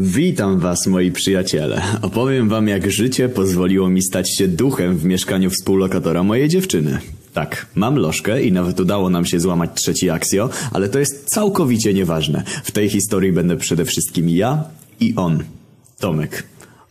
Witam was, moi przyjaciele. Opowiem wam, jak życie pozwoliło mi stać się duchem w mieszkaniu współlokatora mojej dziewczyny. Tak, mam lożkę i nawet udało nam się złamać trzeci aksjo, ale to jest całkowicie nieważne. W tej historii będę przede wszystkim ja i on. Tomek.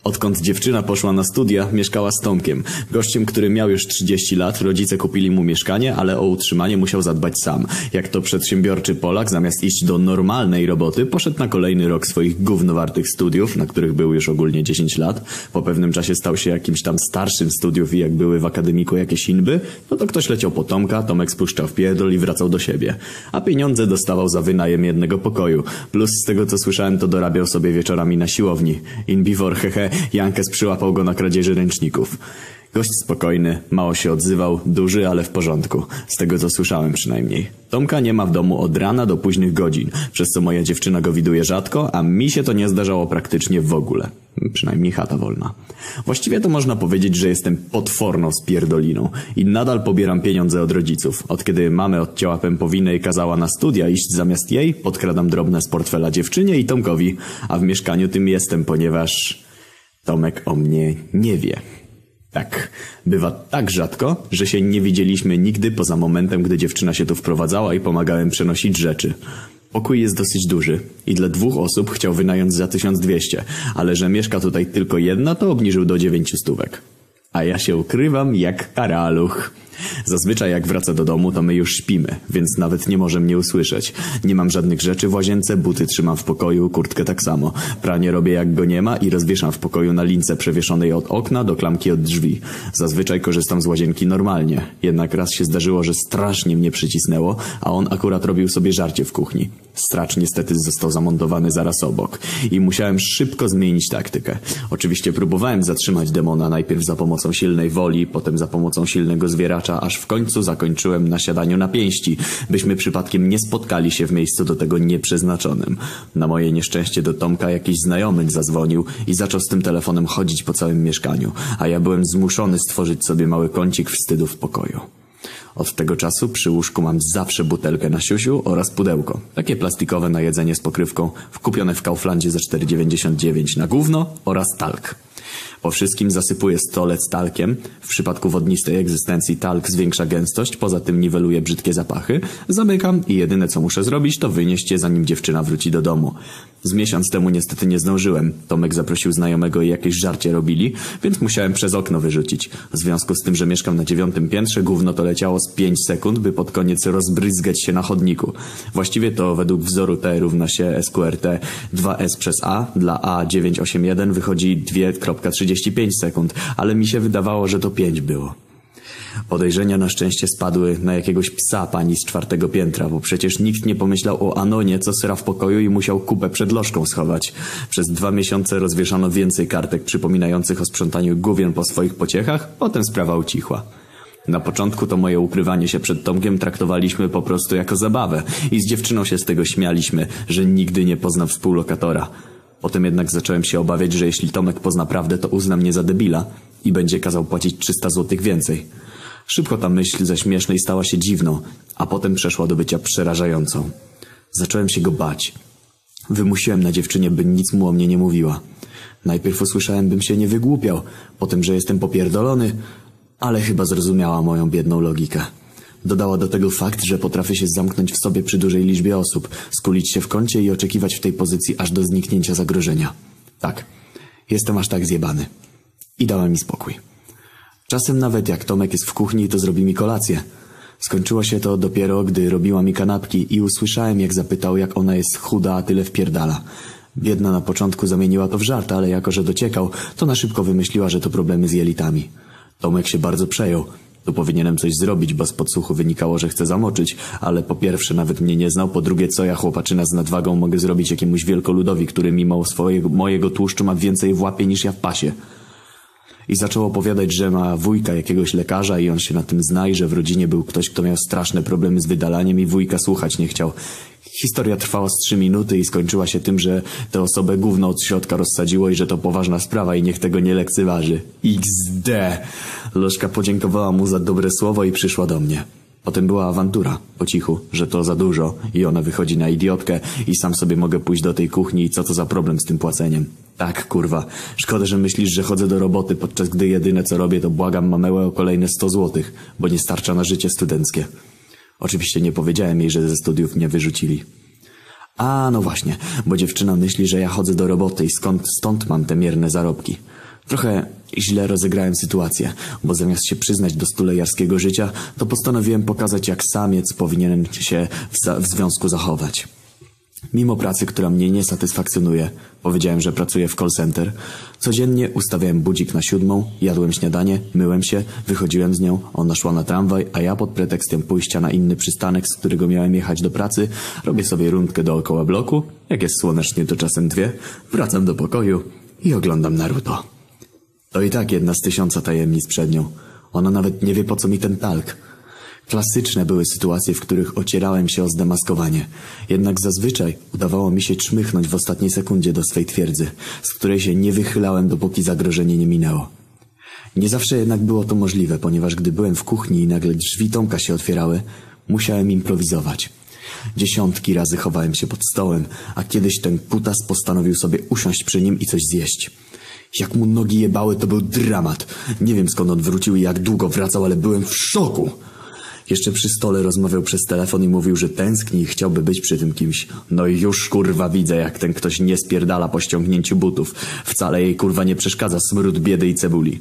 Odkąd dziewczyna poszła na studia, mieszkała z Tomkiem. Gościem, który miał już 30 lat, rodzice kupili mu mieszkanie, ale o utrzymanie musiał zadbać sam. Jak to przedsiębiorczy Polak, zamiast iść do normalnej roboty, poszedł na kolejny rok swoich gównowartych studiów, na których był już ogólnie 10 lat. Po pewnym czasie stał się jakimś tam starszym studiów i jak były w akademiku jakieś inby, no to ktoś leciał po Tomka, Tomek spuszczał w pierdol i wracał do siebie. A pieniądze dostawał za wynajem jednego pokoju. Plus z tego co słyszałem, to dorabiał sobie wieczorami na siłowni. In before, hehe, Jankes przyłapał go na kradzieży ręczników. Gość spokojny, mało się odzywał, duży, ale w porządku. Z tego co słyszałem przynajmniej. Tomka nie ma w domu od rana do późnych godzin, przez co moja dziewczyna go widuje rzadko, a mi się to nie zdarzało praktycznie w ogóle. Przynajmniej chata wolna. Właściwie to można powiedzieć, że jestem potworną spierdoliną i nadal pobieram pieniądze od rodziców. Od kiedy mamy odcięła pępowinę i kazała na studia iść zamiast jej, podkradam drobne z portfela dziewczynie i Tomkowi, a w mieszkaniu tym jestem, ponieważ... Tomek o mnie nie wie. Tak, bywa tak rzadko, że się nie widzieliśmy nigdy poza momentem, gdy dziewczyna się tu wprowadzała i pomagałem przenosić rzeczy. Pokój jest dosyć duży i dla dwóch osób chciał wynająć za 1200, ale że mieszka tutaj tylko jedna, to obniżył do 900 stówek. A ja się ukrywam jak karaluch. Zazwyczaj jak wraca do domu, to my już śpimy, więc nawet nie może mnie usłyszeć. Nie mam żadnych rzeczy w łazience, buty trzymam w pokoju, kurtkę tak samo. Pranie robię jak go nie ma i rozwieszam w pokoju na lince przewieszonej od okna do klamki od drzwi. Zazwyczaj korzystam z łazienki normalnie. Jednak raz się zdarzyło, że strasznie mnie przycisnęło, a on akurat robił sobie żarcie w kuchni. Stracz niestety został zamontowany zaraz obok i musiałem szybko zmienić taktykę. Oczywiście próbowałem zatrzymać demona najpierw za pomocą silnej woli, potem za pomocą silnego zwieracza, aż w końcu zakończyłem na siadaniu na pięści, byśmy przypadkiem nie spotkali się w miejscu do tego nieprzeznaczonym. Na moje nieszczęście do Tomka jakiś znajomy zadzwonił i zaczął z tym telefonem chodzić po całym mieszkaniu, a ja byłem zmuszony stworzyć sobie mały kącik wstydu w pokoju. Od tego czasu przy łóżku mam zawsze butelkę na siusiu oraz pudełko. Takie plastikowe na jedzenie z pokrywką, kupione w Kauflandzie za 4,99 na gówno oraz talk. Po wszystkim zasypuję stolec talkiem. W przypadku wodnistej egzystencji talk zwiększa gęstość, poza tym niweluje brzydkie zapachy. Zamykam i jedyne co muszę zrobić to wynieść je zanim dziewczyna wróci do domu. Z miesiąc temu niestety nie zdążyłem. Tomek zaprosił znajomego i jakieś żarcie robili, więc musiałem przez okno wyrzucić. W związku z tym, że mieszkam na dziewiątym piętrze, gówno to leciało z 5 sekund, by pod koniec rozbryzgać się na chodniku. Właściwie to według wzoru T równa się SQRT 2S przez A dla A981 wychodzi 2.35 sekund, ale mi się wydawało, że to 5 było. Podejrzenia na szczęście spadły na jakiegoś psa pani z czwartego piętra, bo przecież nikt nie pomyślał o Anonie, co sra w pokoju i musiał kupę przed lożką schować. Przez dwa miesiące rozwieszano więcej kartek przypominających o sprzątaniu główien po swoich pociechach, potem sprawa ucichła. Na początku to moje ukrywanie się przed Tomkiem traktowaliśmy po prostu jako zabawę i z dziewczyną się z tego śmialiśmy, że nigdy nie pozna współlokatora. Potem jednak zacząłem się obawiać, że jeśli Tomek pozna prawdę, to uzna mnie za debila i będzie kazał płacić 300 złotych więcej. Szybko ta myśl ze śmiesznej stała się dziwną, a potem przeszła do bycia przerażającą. Zacząłem się go bać. Wymusiłem na dziewczynie, by nic mu o mnie nie mówiła. Najpierw usłyszałem, bym się nie wygłupiał, potem, że jestem popierdolony, ale chyba zrozumiała moją biedną logikę. Dodała do tego fakt, że potrafię się zamknąć w sobie przy dużej liczbie osób, skulić się w kącie i oczekiwać w tej pozycji aż do zniknięcia zagrożenia. Tak, jestem aż tak zjebany. I dała mi spokój. Czasem nawet jak Tomek jest w kuchni, to zrobi mi kolację. Skończyło się to dopiero, gdy robiła mi kanapki i usłyszałem, jak zapytał, jak ona jest chuda, a tyle wpierdala. Biedna na początku zamieniła to w żart, ale jako, że dociekał, to na szybko wymyśliła, że to problemy z jelitami. Tomek się bardzo przejął. Tu powinienem coś zrobić, bo z podsłuchu wynikało, że chcę zamoczyć, ale po pierwsze nawet mnie nie znał, po drugie co ja chłopaczyna z nadwagą mogę zrobić jakiemuś wielkoludowi, który mimo swojego, mojego tłuszczu ma więcej w łapie niż ja w pasie i zaczął opowiadać, że ma wujka jakiegoś lekarza i on się na tym zna i że w rodzinie był ktoś, kto miał straszne problemy z wydalaniem i wujka słuchać nie chciał. Historia trwała z trzy minuty i skończyła się tym, że tę osobę gówno od środka rozsadziło i że to poważna sprawa i niech tego nie lekceważy. XD! Lożka podziękowała mu za dobre słowo i przyszła do mnie. Potem była awantura, po cichu, że to za dużo i ona wychodzi na idiotkę i sam sobie mogę pójść do tej kuchni i co to za problem z tym płaceniem. Tak, kurwa. Szkoda, że myślisz, że chodzę do roboty, podczas gdy jedyne co robię to błagam mamełę o kolejne 100 złotych, bo nie starcza na życie studenckie. Oczywiście nie powiedziałem jej, że ze studiów mnie wyrzucili. A, no właśnie, bo dziewczyna myśli, że ja chodzę do roboty i skąd stąd mam te mierne zarobki. Trochę źle rozegrałem sytuację, bo zamiast się przyznać do stulejarskiego życia, to postanowiłem pokazać, jak samiec powinien się w, w związku zachować. Mimo pracy, która mnie nie satysfakcjonuje, powiedziałem, że pracuję w call center, codziennie ustawiałem budzik na siódmą, jadłem śniadanie, myłem się, wychodziłem z nią, ona szła na tramwaj, a ja pod pretekstem pójścia na inny przystanek, z którego miałem jechać do pracy, robię sobie rundkę dookoła bloku, jak jest słonecznie to czasem dwie, wracam do pokoju i oglądam Naruto. To i tak jedna z tysiąca tajemnic przed nią. Ona nawet nie wie po co mi ten talk. Klasyczne były sytuacje, w których ocierałem się o zdemaskowanie. Jednak zazwyczaj udawało mi się czmychnąć w ostatniej sekundzie do swej twierdzy, z której się nie wychylałem, dopóki zagrożenie nie minęło. Nie zawsze jednak było to możliwe, ponieważ gdy byłem w kuchni i nagle drzwi Tomka się otwierały, musiałem improwizować. Dziesiątki razy chowałem się pod stołem, a kiedyś ten kutas postanowił sobie usiąść przy nim i coś zjeść. Jak mu nogi jebały, to był dramat. Nie wiem skąd on wrócił i jak długo wracał, ale byłem w szoku. Jeszcze przy stole rozmawiał przez telefon i mówił, że tęskni i chciałby być przy tym kimś. No i już kurwa widzę, jak ten ktoś nie spierdala po ściągnięciu butów. Wcale jej kurwa nie przeszkadza smród biedy i cebuli.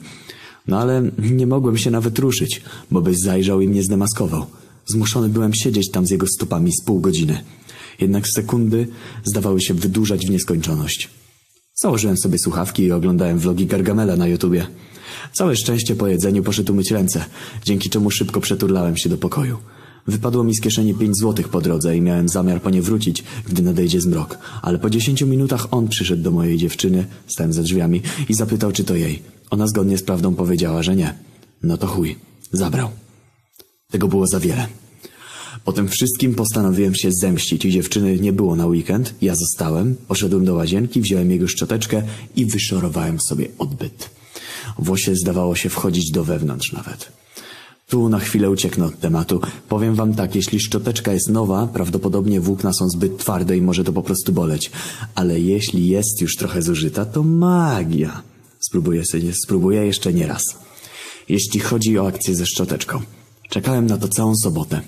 No ale nie mogłem się nawet ruszyć, bo byś zajrzał i mnie zdemaskował. Zmuszony byłem siedzieć tam z jego stópami z pół godziny. Jednak sekundy zdawały się wydłużać w nieskończoność. Założyłem sobie słuchawki i oglądałem vlogi Gargamela na YouTubie. Całe szczęście po jedzeniu poszedł umyć ręce, dzięki czemu szybko przeturlałem się do pokoju. Wypadło mi z kieszeni pięć złotych po drodze i miałem zamiar po nie wrócić, gdy nadejdzie zmrok. Ale po dziesięciu minutach on przyszedł do mojej dziewczyny, stałem za drzwiami, i zapytał, czy to jej. Ona zgodnie z prawdą powiedziała, że nie. No to chuj. Zabrał. Tego było za wiele. Po tym wszystkim postanowiłem się zemścić i dziewczyny nie było na weekend. Ja zostałem, poszedłem do łazienki, wziąłem jego szczoteczkę i wyszorowałem sobie odbyt. Włosie zdawało się wchodzić do wewnątrz nawet. Tu na chwilę ucieknę od tematu. Powiem wam tak, jeśli szczoteczka jest nowa, prawdopodobnie włókna są zbyt twarde i może to po prostu boleć. Ale jeśli jest już trochę zużyta, to magia. Spróbuję, sobie, spróbuję jeszcze nie raz. Jeśli chodzi o akcję ze szczoteczką. Czekałem na to całą sobotę.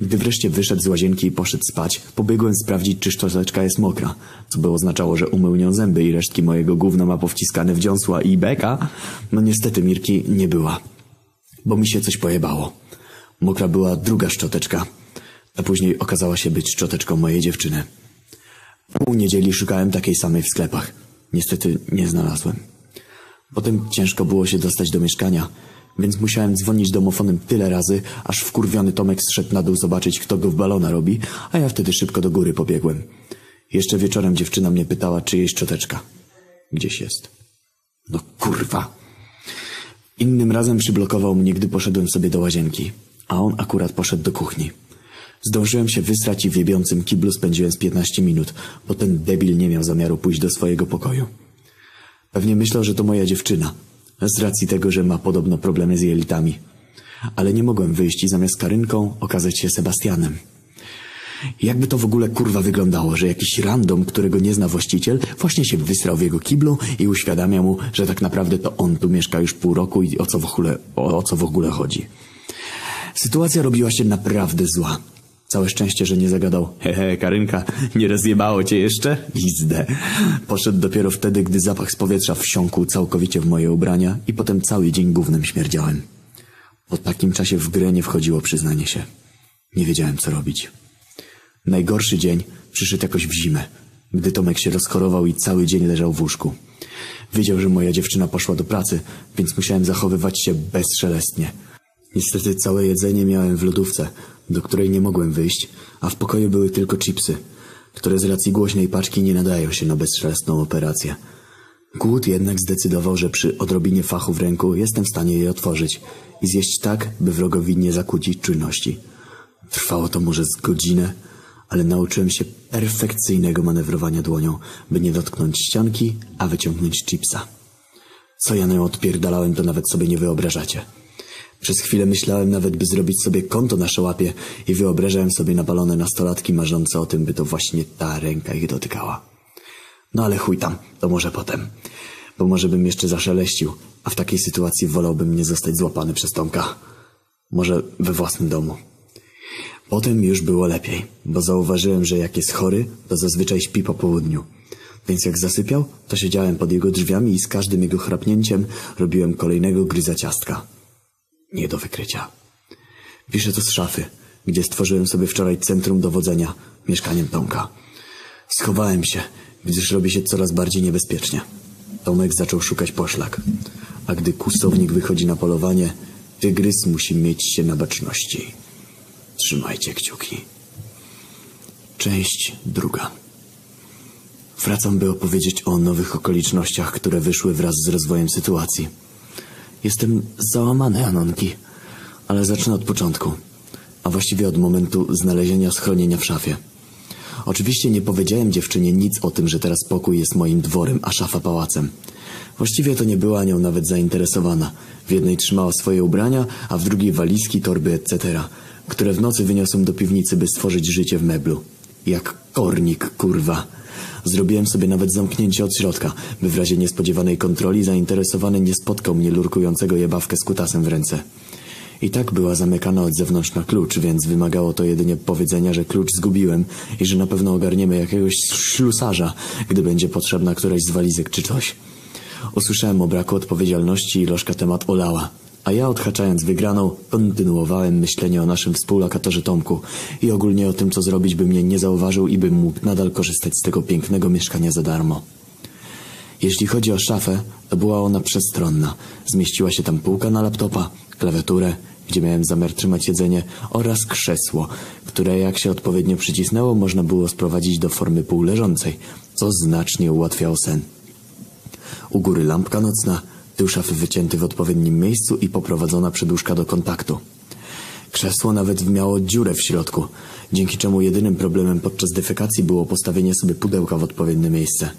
Gdy wreszcie wyszedł z łazienki i poszedł spać, pobiegłem sprawdzić, czy szczoteczka jest mokra, co by oznaczało, że umył nią zęby i resztki mojego gówna ma powciskane w dziąsła i beka. No niestety Mirki nie była, bo mi się coś pojebało. Mokra była druga szczoteczka, a później okazała się być szczoteczką mojej dziewczyny. Pół niedzieli szukałem takiej samej w sklepach. Niestety nie znalazłem. Potem ciężko było się dostać do mieszkania, więc musiałem dzwonić domofonem tyle razy, aż wkurwiony Tomek zszedł na dół zobaczyć, kto go w balona robi, a ja wtedy szybko do góry pobiegłem. Jeszcze wieczorem dziewczyna mnie pytała, czy jej szczoteczka. Gdzieś jest. No kurwa. Innym razem przyblokował mnie, gdy poszedłem sobie do łazienki, a on akurat poszedł do kuchni. Zdążyłem się wysrać i w jebiącym kiblu spędziłem z 15 minut, bo ten debil nie miał zamiaru pójść do swojego pokoju. Pewnie myślał, że to moja dziewczyna, z racji tego, że ma podobno problemy z jelitami. Ale nie mogłem wyjść i zamiast Karynką okazać się Sebastianem. Jakby to w ogóle kurwa wyglądało, że jakiś random, którego nie zna właściciel, właśnie się wysrał w jego kiblu i uświadamia mu, że tak naprawdę to on tu mieszka już pół roku i o co w ogóle, o, o co w ogóle chodzi. Sytuacja robiła się naprawdę zła. Całe szczęście, że nie zagadał. Hehe, Karynka, nie rozjebało cię jeszcze? Izdę. Poszedł dopiero wtedy, gdy zapach z powietrza wsiąkł całkowicie w moje ubrania i potem cały dzień gównem śmierdziałem. Po takim czasie w grę nie wchodziło przyznanie się. Nie wiedziałem, co robić. Najgorszy dzień przyszedł jakoś w zimę, gdy Tomek się rozchorował i cały dzień leżał w łóżku. Wiedział, że moja dziewczyna poszła do pracy, więc musiałem zachowywać się bezszelestnie. Niestety całe jedzenie miałem w lodówce, do której nie mogłem wyjść, a w pokoju były tylko chipsy, które z racji głośnej paczki nie nadają się na bezszelestną operację. Głód jednak zdecydował, że przy odrobinie fachu w ręku jestem w stanie je otworzyć i zjeść tak, by wrogowi nie zakłócić czujności. Trwało to może z godzinę, ale nauczyłem się perfekcyjnego manewrowania dłonią, by nie dotknąć ścianki, a wyciągnąć chipsa. Co ja nią odpierdalałem, to nawet sobie nie wyobrażacie. Przez chwilę myślałem nawet, by zrobić sobie konto na szałapie i wyobrażałem sobie napalone nastolatki marzące o tym, by to właśnie ta ręka ich dotykała. No ale chuj tam, to może potem. Bo może bym jeszcze zaszeleścił, a w takiej sytuacji wolałbym nie zostać złapany przez Tomka. Może we własnym domu. Potem już było lepiej, bo zauważyłem, że jak jest chory, to zazwyczaj śpi po południu. Więc jak zasypiał, to siedziałem pod jego drzwiami i z każdym jego chrapnięciem robiłem kolejnego gryza ciastka. Nie do wykrycia. Piszę to z szafy, gdzie stworzyłem sobie wczoraj centrum dowodzenia, mieszkaniem Tomka. Schowałem się, gdyż robi się coraz bardziej niebezpiecznie. Tomek zaczął szukać poszlak, a gdy kustownik wychodzi na polowanie, tygrys musi mieć się na baczności. Trzymajcie kciuki. Część druga. Wracam, by opowiedzieć o nowych okolicznościach, które wyszły wraz z rozwojem sytuacji. Jestem załamany, Anonki, ale zacznę od początku, a właściwie od momentu znalezienia schronienia w szafie. Oczywiście nie powiedziałem dziewczynie nic o tym, że teraz pokój jest moim dworem, a szafa pałacem. Właściwie to nie była nią nawet zainteresowana. W jednej trzymała swoje ubrania, a w drugiej walizki, torby, etc., które w nocy wyniosłem do piwnicy, by stworzyć życie w meblu. Jak kornik, kurwa. Zrobiłem sobie nawet zamknięcie od środka, by w razie niespodziewanej kontroli zainteresowany nie spotkał mnie lurkującego jebawkę z kutasem w ręce. I tak była zamykana od zewnątrz na klucz, więc wymagało to jedynie powiedzenia, że klucz zgubiłem i że na pewno ogarniemy jakiegoś ślusarza, gdy będzie potrzebna któraś z walizek czy coś. Usłyszałem o braku odpowiedzialności i lożka temat olała. A ja odhaczając wygraną, kontynuowałem myślenie o naszym współlokatorze Tomku i ogólnie o tym, co zrobić, by mnie nie zauważył i bym mógł nadal korzystać z tego pięknego mieszkania za darmo. Jeśli chodzi o szafę, to była ona przestronna. Zmieściła się tam półka na laptopa, klawiaturę, gdzie miałem zamiar trzymać jedzenie, oraz krzesło, które jak się odpowiednio przycisnęło, można było sprowadzić do formy półleżącej, co znacznie ułatwiało sen. U góry lampka nocna, tył szafy wycięty w odpowiednim miejscu i poprowadzona przedłużka do kontaktu. Krzesło nawet miało dziurę w środku, dzięki czemu jedynym problemem podczas defekacji było postawienie sobie pudełka w odpowiednie miejsce.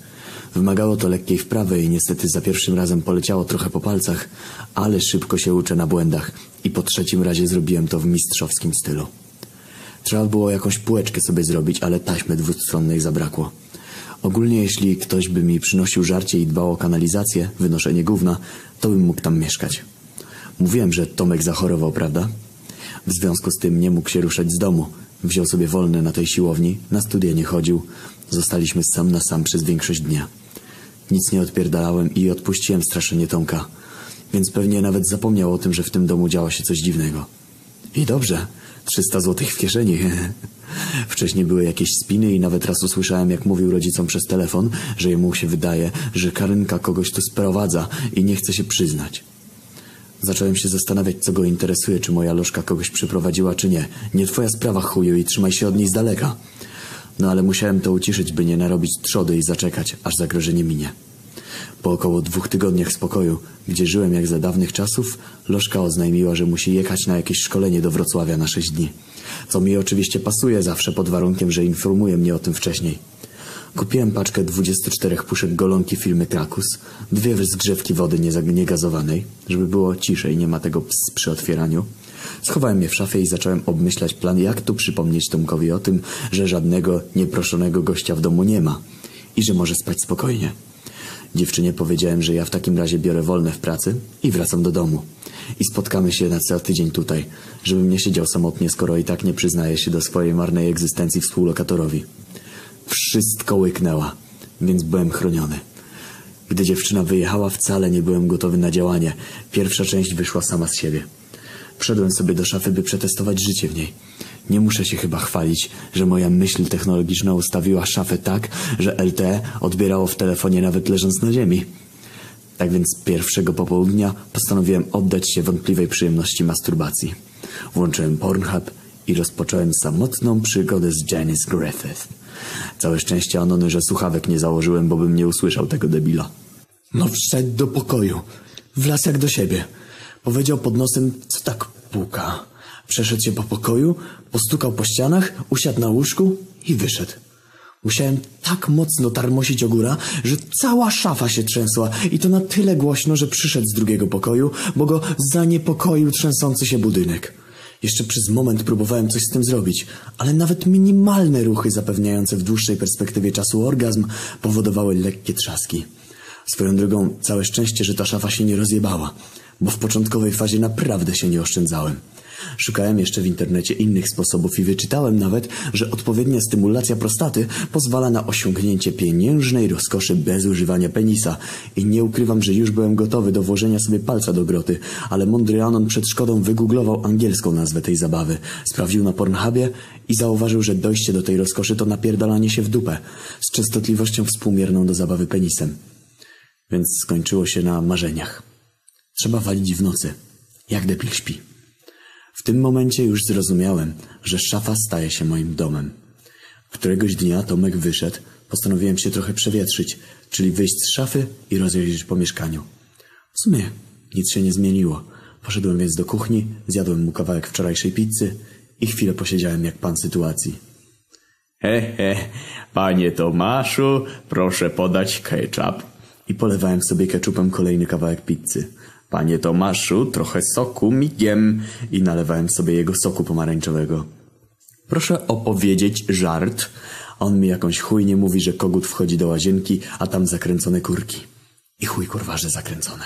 Wymagało to lekkiej wprawy i niestety za pierwszym razem poleciało trochę po palcach, ale szybko się uczę na błędach i po trzecim razie zrobiłem to w mistrzowskim stylu. Trzeba było jakąś półeczkę sobie zrobić, ale taśmy dwustronnej zabrakło. Ogólnie jeśli ktoś by mi przynosił żarcie i dbał o kanalizację, wynoszenie gówna, to bym mógł tam mieszkać. Mówiłem, że Tomek zachorował, prawda? W związku z tym nie mógł się ruszać z domu. Wziął sobie wolne na tej siłowni, na studia nie chodził. Zostaliśmy sam na sam przez większość dnia. Nic nie odpierdalałem i odpuściłem straszenie Tomka. Więc pewnie nawet zapomniał o tym, że w tym domu działa się coś dziwnego. I dobrze. 300 złotych w kieszeni. Wcześniej były jakieś spiny i nawet raz usłyszałem, jak mówił rodzicom przez telefon, że jemu się wydaje, że Karynka kogoś tu sprowadza i nie chce się przyznać. Zacząłem się zastanawiać, co go interesuje, czy moja lożka kogoś przyprowadziła, czy nie. Nie twoja sprawa, chuju, i trzymaj się od niej z daleka. No ale musiałem to uciszyć, by nie narobić trzody i zaczekać, aż zagrożenie minie. Po około dwóch tygodniach spokoju, gdzie żyłem jak za dawnych czasów, Lożka oznajmiła, że musi jechać na jakieś szkolenie do Wrocławia na sześć dni. Co mi oczywiście pasuje zawsze pod warunkiem, że informuje mnie o tym wcześniej. Kupiłem paczkę 24 puszek golonki firmy Krakus, dwie zgrzewki wody niegazowanej, żeby było ciszej, nie ma tego ps przy otwieraniu. Schowałem je w szafie i zacząłem obmyślać plan, jak tu przypomnieć Tomkowi o tym, że żadnego nieproszonego gościa w domu nie ma i że może spać spokojnie. Dziewczynie powiedziałem, że ja w takim razie biorę wolne w pracy i wracam do domu. I spotkamy się na cały tydzień tutaj, żebym nie siedział samotnie, skoro i tak nie przyznaje się do swojej marnej egzystencji współlokatorowi. Wszystko łyknęła, więc byłem chroniony. Gdy dziewczyna wyjechała, wcale nie byłem gotowy na działanie. Pierwsza część wyszła sama z siebie. Wszedłem sobie do szafy, by przetestować życie w niej. Nie muszę się chyba chwalić, że moja myśl technologiczna ustawiła szafę tak, że LTE odbierało w telefonie nawet leżąc na ziemi. Tak więc pierwszego popołudnia postanowiłem oddać się wątpliwej przyjemności masturbacji. Włączyłem Pornhub i rozpocząłem samotną przygodę z Janice Griffith. Całe szczęście Anony, że słuchawek nie założyłem, bo bym nie usłyszał tego debila. No wszedł do pokoju. Wlazł jak do siebie. Powiedział pod nosem, co tak puka. Przeszedł się po pokoju, postukał po ścianach, usiadł na łóżku i wyszedł. Musiałem tak mocno tarmosić ogóra, że cała szafa się trzęsła i to na tyle głośno, że przyszedł z drugiego pokoju, bo go zaniepokoił trzęsący się budynek. Jeszcze przez moment próbowałem coś z tym zrobić, ale nawet minimalne ruchy zapewniające w dłuższej perspektywie czasu orgazm powodowały lekkie trzaski. Swoją drogą, całe szczęście, że ta szafa się nie rozjebała, bo w początkowej fazie naprawdę się nie oszczędzałem. Szukałem jeszcze w internecie innych sposobów i wyczytałem nawet, że odpowiednia stymulacja prostaty pozwala na osiągnięcie pieniężnej rozkoszy bez używania penisa. I nie ukrywam, że już byłem gotowy do włożenia sobie palca do groty, ale mądry Anon przed szkodą wygooglował angielską nazwę tej zabawy, sprawdził na Pornhubie i zauważył, że dojście do tej rozkoszy to napierdalanie się w dupę z częstotliwością współmierną do zabawy penisem. Więc skończyło się na marzeniach. Trzeba walić w nocy, jak debil śpi. W tym momencie już zrozumiałem, że szafa staje się moim domem. Któregoś dnia Tomek wyszedł, postanowiłem się trochę przewietrzyć, czyli wyjść z szafy i rozejrzeć po mieszkaniu. W sumie nic się nie zmieniło. Poszedłem więc do kuchni, zjadłem mu kawałek wczorajszej pizzy i chwilę posiedziałem jak pan sytuacji. He, he, panie Tomaszu, proszę podać ketchup. I polewałem sobie keczupem kolejny kawałek pizzy. Panie Tomaszu, trochę soku migiem. I nalewałem sobie jego soku pomarańczowego. Proszę opowiedzieć żart. On mi jakąś chujnie mówi, że kogut wchodzi do łazienki, a tam zakręcone kurki. I chuj kurwarze zakręcone.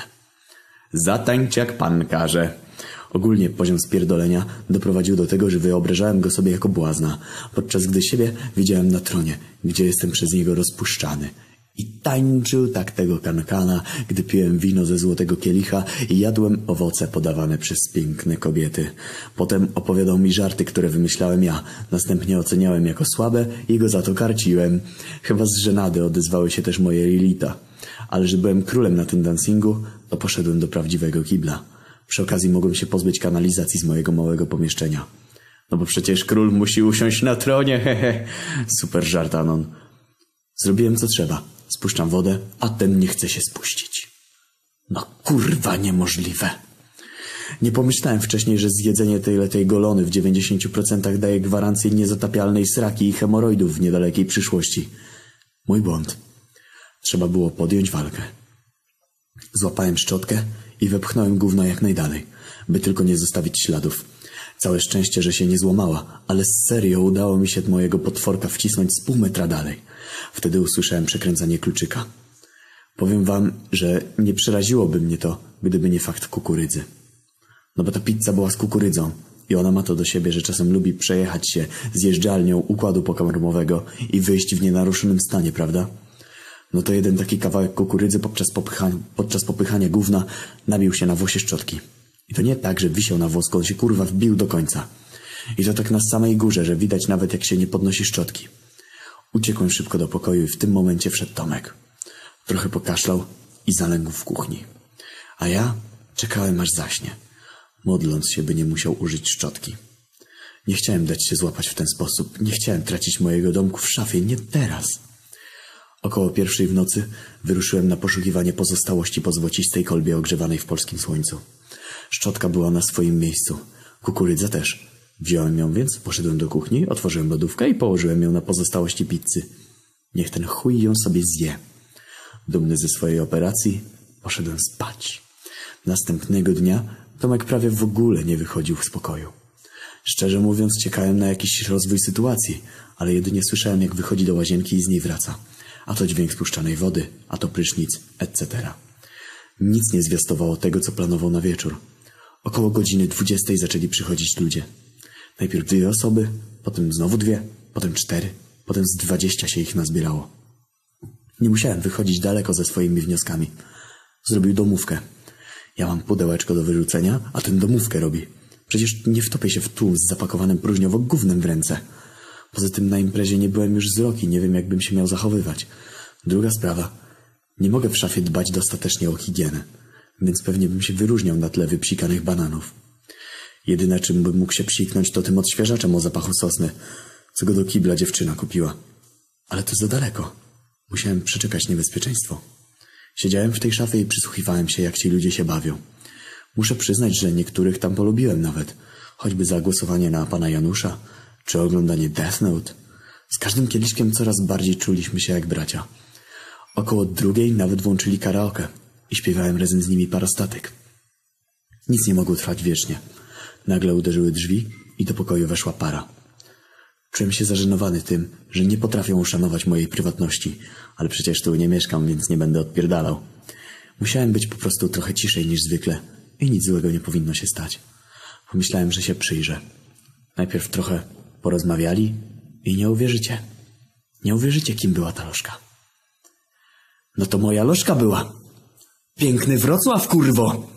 Zatańcz jak pan każe. Ogólnie poziom spierdolenia doprowadził do tego, że wyobrażałem go sobie jako błazna, podczas gdy siebie widziałem na tronie, gdzie jestem przez niego rozpuszczany. I tańczył tak tego kankana, gdy piłem wino ze złotego kielicha i jadłem owoce podawane przez piękne kobiety. Potem opowiadał mi żarty, które wymyślałem ja. Następnie oceniałem jako słabe i go za to karciłem. Chyba z żenady odezwały się też moje Lilita. Ale że byłem królem na tym dancingu, to poszedłem do prawdziwego kibla. Przy okazji mogłem się pozbyć kanalizacji z mojego małego pomieszczenia. No bo przecież król musi usiąść na tronie, hehe. Super żart, Anon. Zrobiłem co trzeba. Spuszczam wodę, a ten nie chce się spuścić. No kurwa niemożliwe. Nie pomyślałem wcześniej, że zjedzenie tej letej golony w 90% daje gwarancję niezatapialnej sraki i hemoroidów w niedalekiej przyszłości. Mój błąd. Trzeba było podjąć walkę. Złapałem szczotkę i wepchnąłem gówno jak najdalej, by tylko nie zostawić śladów. Całe szczęście, że się nie złamała, ale serio udało mi się mojego potworka wcisnąć z pół metra dalej. Wtedy usłyszałem przekręcanie kluczyka. Powiem wam, że nie przeraziłoby mnie to, gdyby nie fakt kukurydzy. No bo ta pizza była z kukurydzą i ona ma to do siebie, że czasem lubi przejechać się zjeżdżalnią układu pokarmowego i wyjść w nienaruszonym stanie, prawda? No to jeden taki kawałek kukurydzy podczas popychania, podczas popychania gówna nabił się na włosie szczotki. I to nie tak, że wisiał na włosku, on się kurwa wbił do końca. I to tak na samej górze, że widać nawet jak się nie podnosi szczotki. Uciekłem szybko do pokoju i w tym momencie wszedł Tomek. Trochę pokaszlał i zalęgł w kuchni. A ja czekałem aż zaśnie, modląc się, by nie musiał użyć szczotki. Nie chciałem dać się złapać w ten sposób. Nie chciałem tracić mojego domku w szafie. Nie teraz. Około pierwszej w nocy wyruszyłem na poszukiwanie pozostałości po złocistej kolbie ogrzewanej w polskim słońcu. Szczotka była na swoim miejscu. Kukurydza też. Wziąłem ją więc, poszedłem do kuchni, otworzyłem lodówkę i położyłem ją na pozostałości pizzy. Niech ten chuj ją sobie zje. Dumny ze swojej operacji, poszedłem spać. Następnego dnia Tomek prawie w ogóle nie wychodził z pokoju. Szczerze mówiąc, czekałem na jakiś rozwój sytuacji, ale jedynie słyszałem, jak wychodzi do łazienki i z niej wraca. A to dźwięk spuszczanej wody, a to prysznic, etc. Nic nie zwiastowało tego, co planował na wieczór. Około godziny dwudziestej zaczęli przychodzić ludzie. Najpierw dwie osoby, potem znowu dwie, potem cztery, potem z dwadzieścia się ich nazbierało. Nie musiałem wychodzić daleko ze swoimi wnioskami. Zrobił domówkę. Ja mam pudełeczko do wyrzucenia, a ten domówkę robi. Przecież nie wtopię się w tłum z zapakowanym próżniowo gównem w ręce. Poza tym na imprezie nie byłem już z rok i nie wiem, jakbym się miał zachowywać. Druga sprawa. Nie mogę w szafie dbać dostatecznie o higienę, więc pewnie bym się wyróżniał na tle wypsikanych bananów. Jedyne, czym bym mógł się psiknąć, to tym odświeżaczem o zapachu sosny, co go do kibla dziewczyna kupiła. Ale to za daleko. Musiałem przeczekać niebezpieczeństwo. Siedziałem w tej szafie i przysłuchiwałem się, jak ci ludzie się bawią. Muszę przyznać, że niektórych tam polubiłem nawet. Choćby za głosowanie na pana Janusza, czy oglądanie Death Note. Z każdym kieliszkiem coraz bardziej czuliśmy się jak bracia. Około drugiej nawet włączyli karaoke i śpiewałem razem z nimi parastatyk. Nic nie mogło trwać wiecznie. Nagle uderzyły drzwi i do pokoju weszła para. Czułem się zażenowany tym, że nie potrafią uszanować mojej prywatności, ale przecież tu nie mieszkam, więc nie będę odpierdalał. Musiałem być po prostu trochę ciszej niż zwykle i nic złego nie powinno się stać. Pomyślałem, że się przyjrzę. Najpierw trochę porozmawiali i nie uwierzycie. Nie uwierzycie, kim była ta lożka. No to moja lożka była. Piękny Wrocław, kurwo!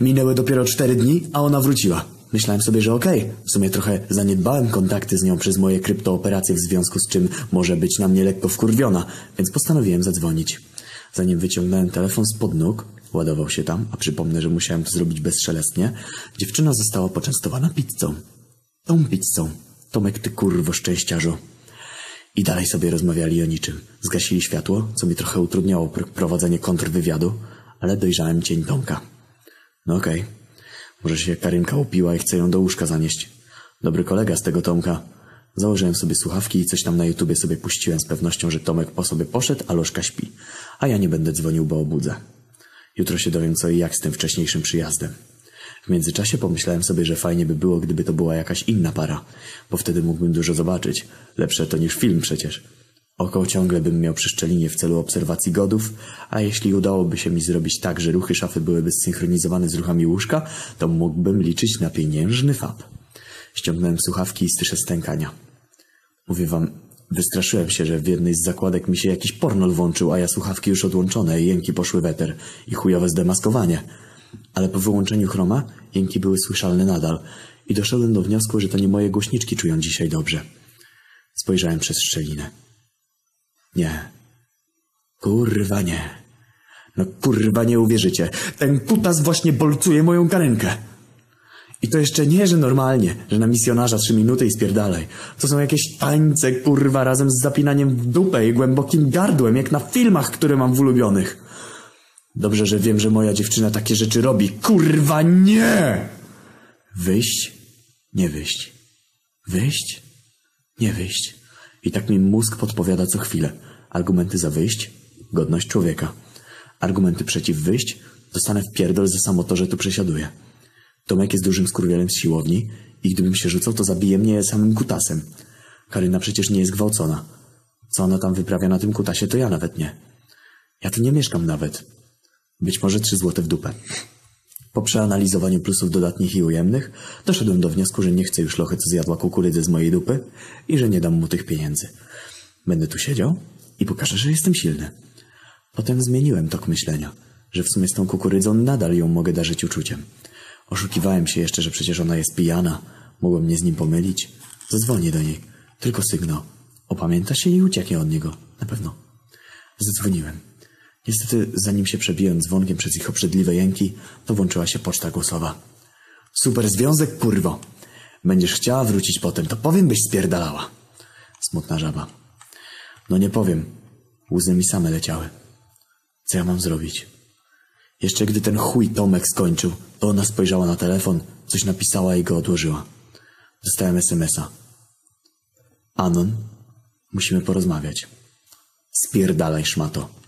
Minęły dopiero cztery dni, a ona wróciła. Myślałem sobie, że okej, w sumie trochę zaniedbałem kontakty z nią przez moje kryptooperacje, w związku z czym może być na mnie lekko wkurwiona, więc postanowiłem zadzwonić. Zanim wyciągnąłem telefon spod nóg, ładował się tam, a przypomnę, że musiałem to zrobić bezszelestnie, dziewczyna została poczęstowana pizzą. Tą pizzą. Tomek, ty kurwo szczęściarzu. I dalej sobie rozmawiali o niczym. Zgasili światło, co mi trochę utrudniało pr- prowadzenie kontrwywiadu, ale dojrzałem cień Tomka. No okej. Może się Karynka upiła i chce ją do łóżka zanieść. Dobry kolega z tego Tomka. Założyłem sobie słuchawki i coś tam na YouTubie sobie puściłem z pewnością, że Tomek po sobie poszedł, a Lożka śpi. A ja nie będę dzwonił, bo obudzę. Jutro się dowiem co i jak z tym wcześniejszym przyjazdem. W międzyczasie pomyślałem sobie, że fajnie by było, gdyby to była jakaś inna para, bo wtedy mógłbym dużo zobaczyć. Lepsze to niż film przecież. Oko ciągle bym miał przy szczelinie w celu obserwacji godów, a jeśli udałoby się mi zrobić tak, że ruchy szafy byłyby zsynchronizowane z ruchami łóżka, to mógłbym liczyć na pieniężny fab. Ściągnąłem słuchawki i styszę stękania. Mówię wam, wystraszyłem się, że w jednej z zakładek mi się jakiś pornol włączył, a ja słuchawki już odłączone jęki poszły weter i chujowe zdemaskowanie. Ale po wyłączeniu chroma jęki były słyszalne nadal i doszedłem do wniosku, że to nie moje głośniczki czują dzisiaj dobrze. Spojrzałem przez szczelinę. Nie. Kurwa nie. No kurwa nie uwierzycie. Ten kutas właśnie bolcuje moją karenkę. I to jeszcze nie, że normalnie, że na misjonarza trzy minuty i spierdalaj. To są jakieś tańce, kurwa, razem z zapinaniem w dupę i głębokim gardłem, jak na filmach, które mam w ulubionych. Dobrze, że wiem, że moja dziewczyna takie rzeczy robi. Kurwa nie! Wyjść? Nie wyjść. Wyjść? Nie wyjść. I tak mi mózg podpowiada co chwilę. Argumenty za wyjść? Godność człowieka. Argumenty przeciw wyjść? Dostanę w pierdol za samo to, że tu przesiaduję. Tomek jest dużym skurwielem z siłowni i gdybym się rzucał, to zabije mnie samym kutasem. Karyna przecież nie jest gwałcona. Co ona tam wyprawia na tym kutasie, to ja nawet nie. Ja tu nie mieszkam nawet. Być może trzy złote w dupę. Po przeanalizowaniu plusów dodatnich i ujemnych, doszedłem do wniosku, że nie chcę już lochy, co zjadła kukurydzę z mojej dupy i że nie dam mu tych pieniędzy. Będę tu siedział i pokażę, że jestem silny. Potem zmieniłem tok myślenia, że w sumie z tą kukurydzą nadal ją mogę darzyć uczuciem. Oszukiwałem się jeszcze, że przecież ona jest pijana. Mogłem mnie z nim pomylić. Zadzwonię do niej. Tylko sygnał. Opamięta się i ucieknie od niego. Na pewno. Zadzwoniłem. Niestety, zanim się przebiłem dzwonkiem przez ich obrzydliwe jęki, to włączyła się poczta głosowa. Super związek, kurwo. Będziesz chciała wrócić potem, to powiem, byś spierdalała. Smutna żaba. No nie powiem. Łzy mi same leciały. Co ja mam zrobić? Jeszcze gdy ten chuj Tomek skończył, to ona spojrzała na telefon, coś napisała i go odłożyła. Dostałem SMS-a. Anon, musimy porozmawiać. Spierdalaj, szmato.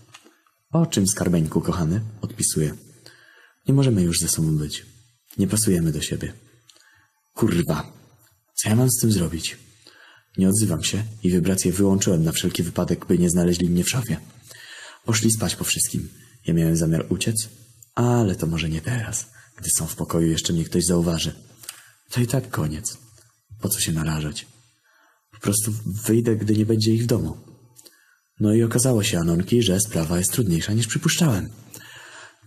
O czym, skarbeńku, kochany? Odpisuję. Nie możemy już ze sobą być. Nie pasujemy do siebie. Kurwa. Co ja mam z tym zrobić? Nie odzywam się i wibracje wyłączyłem na wszelki wypadek, by nie znaleźli mnie w szafie. Poszli spać po wszystkim. Ja miałem zamiar uciec, ale to może nie teraz. Gdy są w pokoju, jeszcze mnie ktoś zauważy. To i tak koniec. Po co się narażać? Po prostu wyjdę, gdy nie będzie ich w domu. No i okazało się, Anonki, że sprawa jest trudniejsza niż przypuszczałem.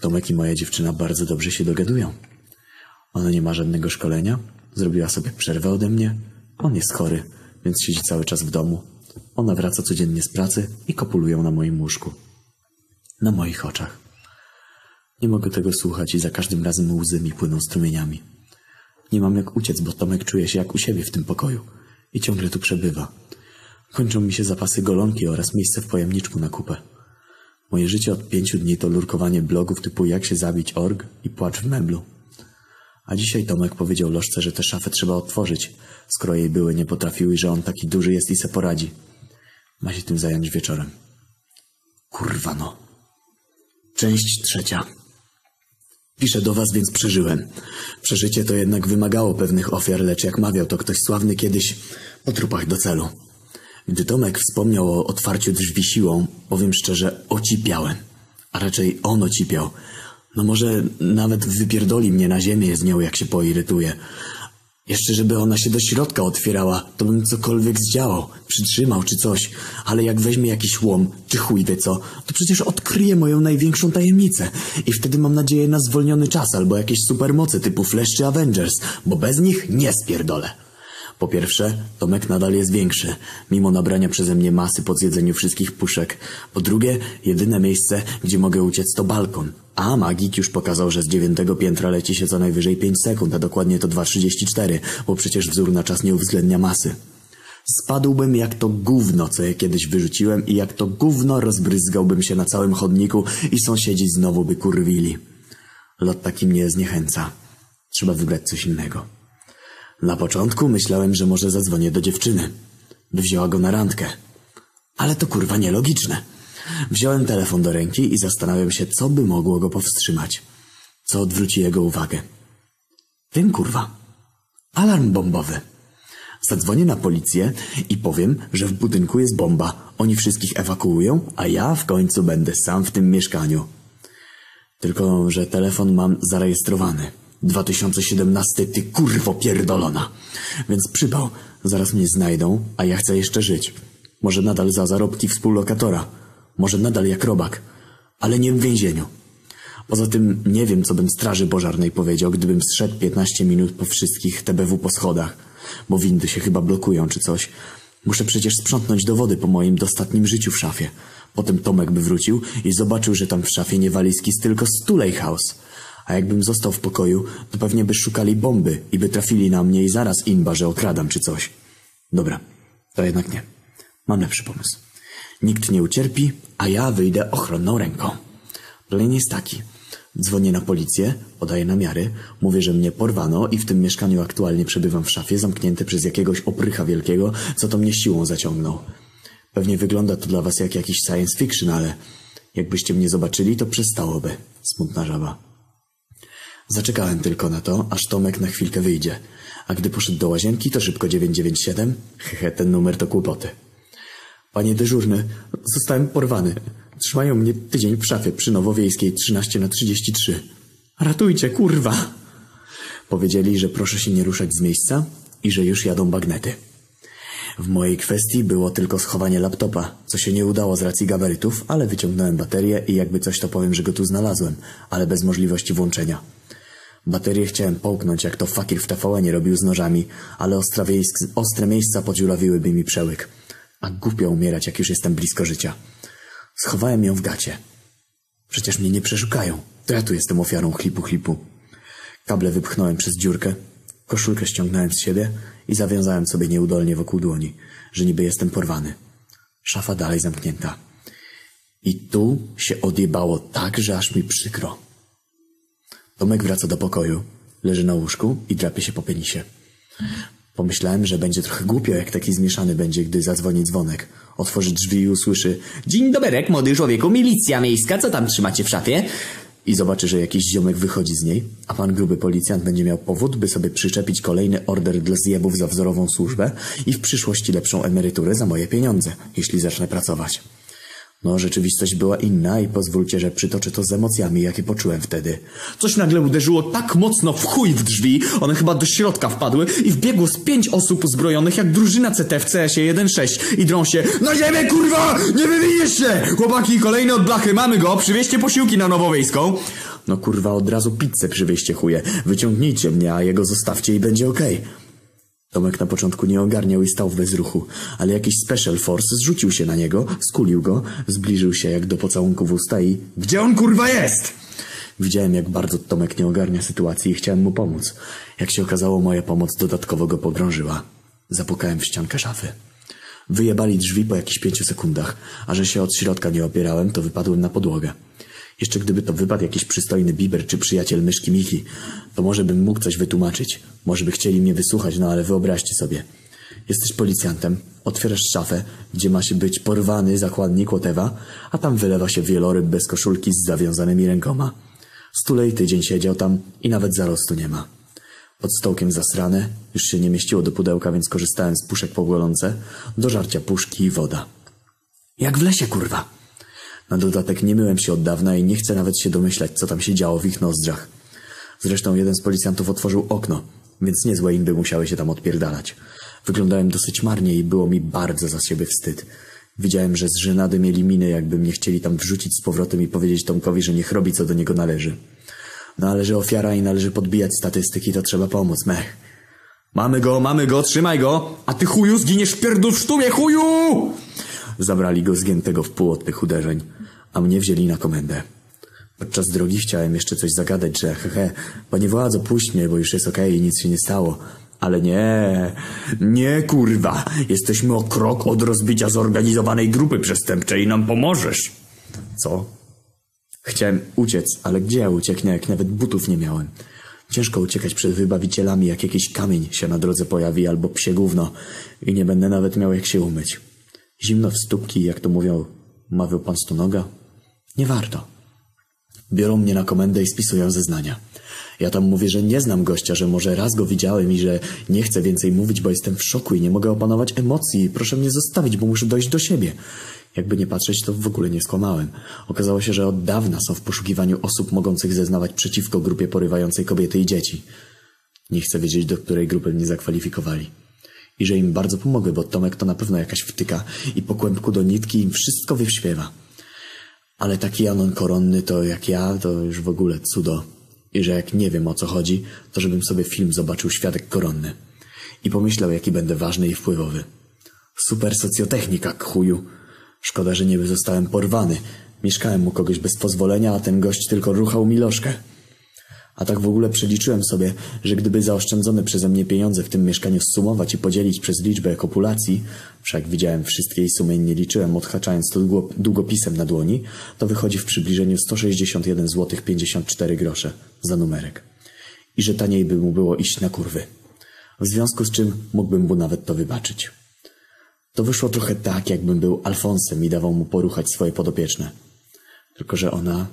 Tomek i moja dziewczyna bardzo dobrze się dogadują. Ona nie ma żadnego szkolenia, zrobiła sobie przerwę ode mnie. On jest chory, więc siedzi cały czas w domu. Ona wraca codziennie z pracy i kopulują na moim łóżku. Na moich oczach. Nie mogę tego słuchać i za każdym razem łzy mi płyną strumieniami. Nie mam jak uciec, bo Tomek czuje się jak u siebie w tym pokoju i ciągle tu przebywa. Kończą mi się zapasy golonki oraz miejsce w pojemniczku na kupę. Moje życie od pięciu dni to lurkowanie blogów typu jak się zabić org i płacz w meblu. A dzisiaj Tomek powiedział Lożce, że tę szafę trzeba otworzyć, skoro jej były nie potrafiły że on taki duży jest i se poradzi. Ma się tym zająć wieczorem. Kurwa no. Część trzecia. Piszę do was, więc przeżyłem. Przeżycie to jednak wymagało pewnych ofiar, lecz jak mawiał to ktoś sławny kiedyś, po trupach do celu. Gdy Tomek wspomniał o otwarciu drzwi siłą, powiem szczerze, ocipiałem. A raczej on ocipiał. No może nawet wypierdoli mnie na ziemię z nią, jak się poirytuje. Jeszcze żeby ona się do środka otwierała, to bym cokolwiek zdziałał, przytrzymał czy coś. Ale jak weźmie jakiś łom, czy chuj wie co, to przecież odkryje moją największą tajemnicę. I wtedy mam nadzieję na zwolniony czas albo jakieś supermoce typu Flash czy Avengers, bo bez nich nie spierdolę. Po pierwsze, Tomek nadal jest większy, mimo nabrania przeze mnie masy po zjedzeniu wszystkich puszek. Po drugie, jedyne miejsce, gdzie mogę uciec to balkon. A magik już pokazał, że z dziewiątego piętra leci się co najwyżej 5 sekund, a dokładnie to 2,34, bo przecież wzór na czas nie uwzględnia masy. Spadłbym jak to gówno, co je kiedyś wyrzuciłem i jak to gówno rozbryzgałbym się na całym chodniku i sąsiedzi znowu by kurwili. Lot taki mnie zniechęca. Trzeba wybrać coś innego. Na początku myślałem, że może zadzwonię do dziewczyny, by wzięła go na randkę. Ale to kurwa nielogiczne. Wziąłem telefon do ręki i zastanawiam się, co by mogło go powstrzymać. Co odwróci jego uwagę. Tym kurwa. Alarm bombowy. Zadzwonię na policję i powiem, że w budynku jest bomba. Oni wszystkich ewakuują, a ja w końcu będę sam w tym mieszkaniu. Tylko, że telefon mam zarejestrowany. 2017, ty kurwo pierdolona. Więc przypał, zaraz mnie znajdą, a ja chcę jeszcze żyć. Może nadal za zarobki współlokatora. Może nadal jak robak. Ale nie w więzieniu. Poza tym nie wiem, co bym straży pożarnej powiedział, gdybym zszedł 15 minut po wszystkich TBW po schodach. Bo windy się chyba blokują czy coś. Muszę przecież sprzątnąć dowody po moim dostatnim życiu w szafie. Potem Tomek by wrócił i zobaczył, że tam w szafie nie walizki, tylko Stulej House. A jakbym został w pokoju, to pewnie by szukali bomby i by trafili na mnie i zaraz inba, że okradam czy coś. Dobra, to jednak nie. Mam lepszy pomysł. Nikt nie ucierpi, a ja wyjdę ochronną ręką. Plan jest taki. Dzwonię na policję, podaję namiary, mówię, że mnie porwano i w tym mieszkaniu aktualnie przebywam w szafie, zamknięte przez jakiegoś oprycha wielkiego, co to mnie siłą zaciągnął. Pewnie wygląda to dla was jak jakiś science fiction, ale jakbyście mnie zobaczyli, to przestałoby. Smutna żaba. Zaczekałem tylko na to, aż Tomek na chwilkę wyjdzie. A gdy poszedł do łazienki, to szybko 997. Hehe, ten numer to kłopoty. Panie dyżurny, zostałem porwany. Trzymają mnie tydzień w szafie przy Nowowiejskiej 13 na 33. Ratujcie, kurwa! Powiedzieli, że proszę się nie ruszać z miejsca i że już jadą bagnety. W mojej kwestii było tylko schowanie laptopa, co się nie udało z racji gabarytów, ale wyciągnąłem baterię i jakby coś to powiem, że go tu znalazłem, ale bez możliwości włączenia. Baterię chciałem połknąć, jak to fakir w TVN robił z nożami, ale ostre miejsca podziulawiłyby mi przełyk. A głupio umierać, jak już jestem blisko życia. Schowałem ją w gacie. Przecież mnie nie przeszukają. To ja tu jestem ofiarą chlipu chlipu. Kable wypchnąłem przez dziurkę, koszulkę ściągnąłem z siebie i zawiązałem sobie nieudolnie wokół dłoni, że niby jestem porwany. Szafa dalej zamknięta. I tu się odjebało tak, że aż mi przykro. Tomek wraca do pokoju, leży na łóżku i drapie się po penisie. Pomyślałem, że będzie trochę głupio, jak taki zmieszany będzie, gdy zadzwoni dzwonek. Otworzy drzwi i usłyszy Dzień doberek, młody człowieku, milicja miejska, co tam trzymacie w szafie? I zobaczy, że jakiś ziomek wychodzi z niej, a pan gruby policjant będzie miał powód, by sobie przyczepić kolejny order dla zjebów za wzorową służbę i w przyszłości lepszą emeryturę za moje pieniądze, jeśli zacznę pracować. No, rzeczywistość była inna i pozwólcie, że przytoczę to z emocjami, jakie poczułem wtedy. Coś nagle uderzyło tak mocno w chuj w drzwi, one chyba do środka wpadły i wbiegło z pięć osób uzbrojonych jak drużyna CT w CS-ie 1.6 i drą się Na ziemię, kurwa! Nie wywiniesz się! Chłopaki, kolejne od blachy, mamy go, przywieźcie posiłki na Nowowiejską. No kurwa, od razu pizzę przywieźcie chuje. Wyciągnijcie mnie, a jego zostawcie i będzie okej. Okay. Tomek na początku nie ogarniał i stał w bezruchu, ale jakiś special force zrzucił się na niego, skulił go, zbliżył się jak do pocałunku w usta i... Gdzie on kurwa jest? Widziałem, jak bardzo Tomek nie ogarnia sytuacji i chciałem mu pomóc. Jak się okazało, moja pomoc dodatkowo go pogrążyła. Zapukałem w ściankę szafy. Wyjebali drzwi po jakichś pięciu sekundach, a że się od środka nie opierałem, to wypadłem na podłogę. Jeszcze gdyby to wypadł jakiś przystojny biber czy przyjaciel myszki Miki, to może bym mógł coś wytłumaczyć. Może by chcieli mnie wysłuchać, no ale wyobraźcie sobie. Jesteś policjantem, otwierasz szafę, gdzie ma się być porwany zakładnik Łotewa, a tam wylewa się wieloryb bez koszulki z zawiązanymi rękoma. Stulej tydzień siedział tam i nawet zarostu nie ma. Pod stołkiem zasrane, już się nie mieściło do pudełka, więc korzystałem z puszek po do żarcia puszki i woda. Jak w lesie, kurwa! Na dodatek nie myłem się od dawna i nie chcę nawet się domyślać, co tam się działo w ich nozdrzach. Zresztą jeden z policjantów otworzył okno, więc niezłe imby musiały się tam odpierdalać. Wyglądałem dosyć marnie i było mi bardzo za siebie wstyd. Widziałem, że z żenady mieli miny, jakby mnie chcieli tam wrzucić z powrotem i powiedzieć Tomkowi, że niech robi, co do niego należy. No ale że ofiara i należy podbijać statystyki, to trzeba pomóc, mech. Mamy go, mamy go, trzymaj go! A ty chuju zginiesz w pierdol w sztumie, chuju! Zabrali go zgiętego w pół od tych uderzeń, a mnie wzięli na komendę. Podczas drogi chciałem jeszcze coś zagadać, że hehe, panie władzo, puść mnie, bo już jest okej i nic się nie stało. Ale nie, nie kurwa, jesteśmy o krok od rozbicia zorganizowanej grupy przestępczej i nam pomożesz. Co? Chciałem uciec, ale gdzie ja ucieknę, jak nawet butów nie miałem? Ciężko uciekać przed wybawicielami, jak jakiś kamień się na drodze pojawi, albo psie gówno i nie będę nawet miał jak się umyć. Zimno w stópki, jak to mówią, mawiał pan Stonoga? Nie warto. Biorą mnie na komendę i spisują zeznania. Ja tam mówię, że nie znam gościa, że może raz go widziałem i że nie chcę więcej mówić, bo jestem w szoku i nie mogę opanować emocji. Proszę mnie zostawić, bo muszę dojść do siebie. Jakby nie patrzeć, to w ogóle nie skłamałem. Okazało się, że od dawna są w poszukiwaniu osób mogących zeznawać przeciwko grupie porywającej kobiety i dzieci. Nie chcę wiedzieć, do której grupy mnie zakwalifikowali. I że im bardzo pomogę, bo Tomek to na pewno jakaś wtyka i po kłębku do nitki im wszystko wyśpiewa. Ale taki Anon koronny to jak ja, to już w ogóle cudo. I że jak nie wiem o co chodzi, to żebym sobie film zobaczył Świadek Koronny. I pomyślał, jaki będę ważny i wpływowy. Super socjotechnika, chuju. Szkoda, że nie zostałem porwany. Mieszkałem u kogoś bez pozwolenia, a ten gość tylko ruchał mi lożkę. A tak w ogóle przeliczyłem sobie, że gdyby zaoszczędzone przeze mnie pieniądze w tym mieszkaniu zsumować i podzielić przez liczbę kopulacji, wszak widziałem wszystkie i sumy nie liczyłem, odhaczając to długo- długopisem na dłoni, to wychodzi w przybliżeniu 161 zł 54 grosze za numerek. I że taniej by mu było iść na kurwy. W związku z czym mógłbym mu nawet to wybaczyć. To wyszło trochę tak, jakbym był Alfonsem i dawał mu poruchać swoje podopieczne. Tylko, że ona...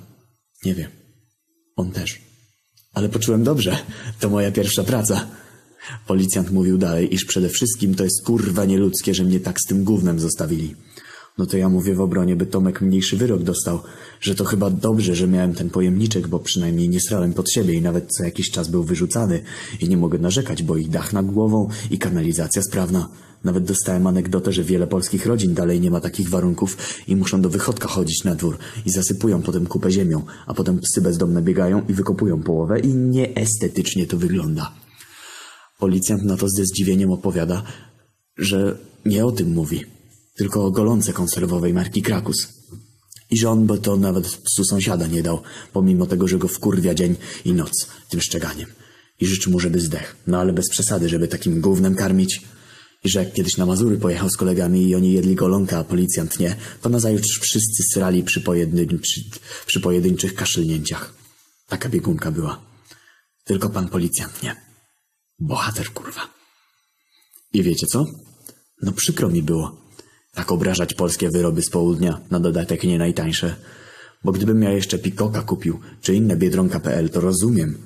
nie wiem. On też. Ale poczułem dobrze. To moja pierwsza praca. Policjant mówił dalej, iż przede wszystkim to jest kurwa nieludzkie, że mnie tak z tym gównem zostawili. No to ja mówię w obronie, by Tomek mniejszy wyrok dostał, że to chyba dobrze, że miałem ten pojemniczek, bo przynajmniej nie srałem pod siebie i nawet co jakiś czas był wyrzucany i nie mogę narzekać, bo i dach nad głową i kanalizacja sprawna. Nawet dostałem anegdotę, że wiele polskich rodzin dalej nie ma takich warunków i muszą do wychodka chodzić na dwór i zasypują potem kupę ziemią, a potem psy bezdomne biegają i wykopują połowę i nieestetycznie to wygląda. Policjant na to ze zdziwieniem opowiada, że nie o tym mówi, tylko o golące konserwowej marki Krakus. I że on by to nawet psu sąsiada nie dał, pomimo tego, że go wkurwia dzień i noc tym szczeganiem. I życzy mu, żeby zdech, no ale bez przesady, żeby takim gównem karmić. I że jak kiedyś na Mazury pojechał z kolegami i oni jedli golonka, a policjant nie, to nazajutrz wszyscy srali przy, przy pojedynczych kaszlnięciach. Taka biegunka była. Tylko pan policjant nie. Bohater, kurwa. I wiecie co? No przykro mi było. Tak obrażać polskie wyroby z południa, na dodatek nie najtańsze. Bo gdybym ja jeszcze Pikoka kupił, czy inne Biedronka.pl, to rozumiem.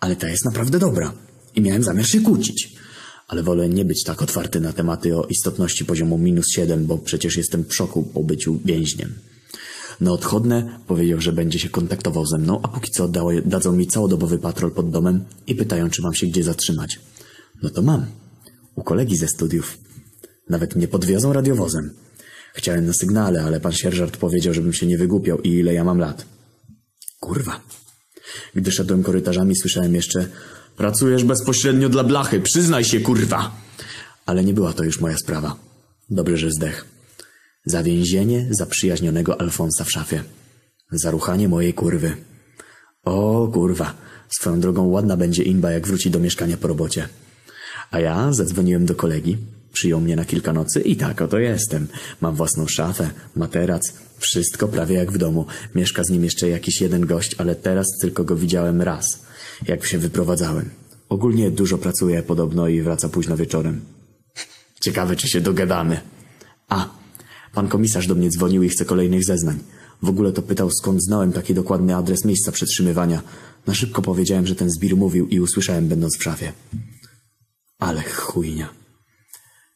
Ale ta jest naprawdę dobra. I miałem zamiar się kłócić. Ale wolę nie być tak otwarty na tematy o istotności poziomu minus 7, bo przecież jestem w szoku po byciu więźniem. Na odchodne powiedział, że będzie się kontaktował ze mną, a póki co dało, dadzą mi całodobowy patrol pod domem i pytają, czy mam się gdzie zatrzymać. No to mam. U kolegi ze studiów. Nawet mnie podwiozą radiowozem. Chciałem na sygnale, ale pan sierżant powiedział, żebym się nie wygłupiał i ile ja mam lat. Kurwa. Gdy szedłem korytarzami, słyszałem jeszcze Pracujesz bezpośrednio dla blachy, przyznaj się, kurwa! Ale nie była to już moja sprawa. Dobrze, że zdech. Za więzienie zaprzyjaźnionego Alfonsa w szafie. Za ruchanie mojej kurwy. O, kurwa. Swoją drogą ładna będzie inba, jak wróci do mieszkania po robocie. A ja zadzwoniłem do kolegi Przyjął mnie na kilka nocy i tak oto jestem. Mam własną szafę, materac, wszystko prawie jak w domu. Mieszka z nim jeszcze jakiś jeden gość, ale teraz tylko go widziałem raz, jak się wyprowadzałem. Ogólnie dużo pracuje podobno i wraca późno wieczorem. Ciekawe, czy się dogadamy. A, pan komisarz do mnie dzwonił i chce kolejnych zeznań. W ogóle to pytał, skąd znałem taki dokładny adres miejsca przetrzymywania. Na szybko powiedziałem, że ten zbir mówił i usłyszałem będąc w szafie. Ale chujnia.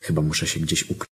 Chyba muszę się gdzieś ukryć.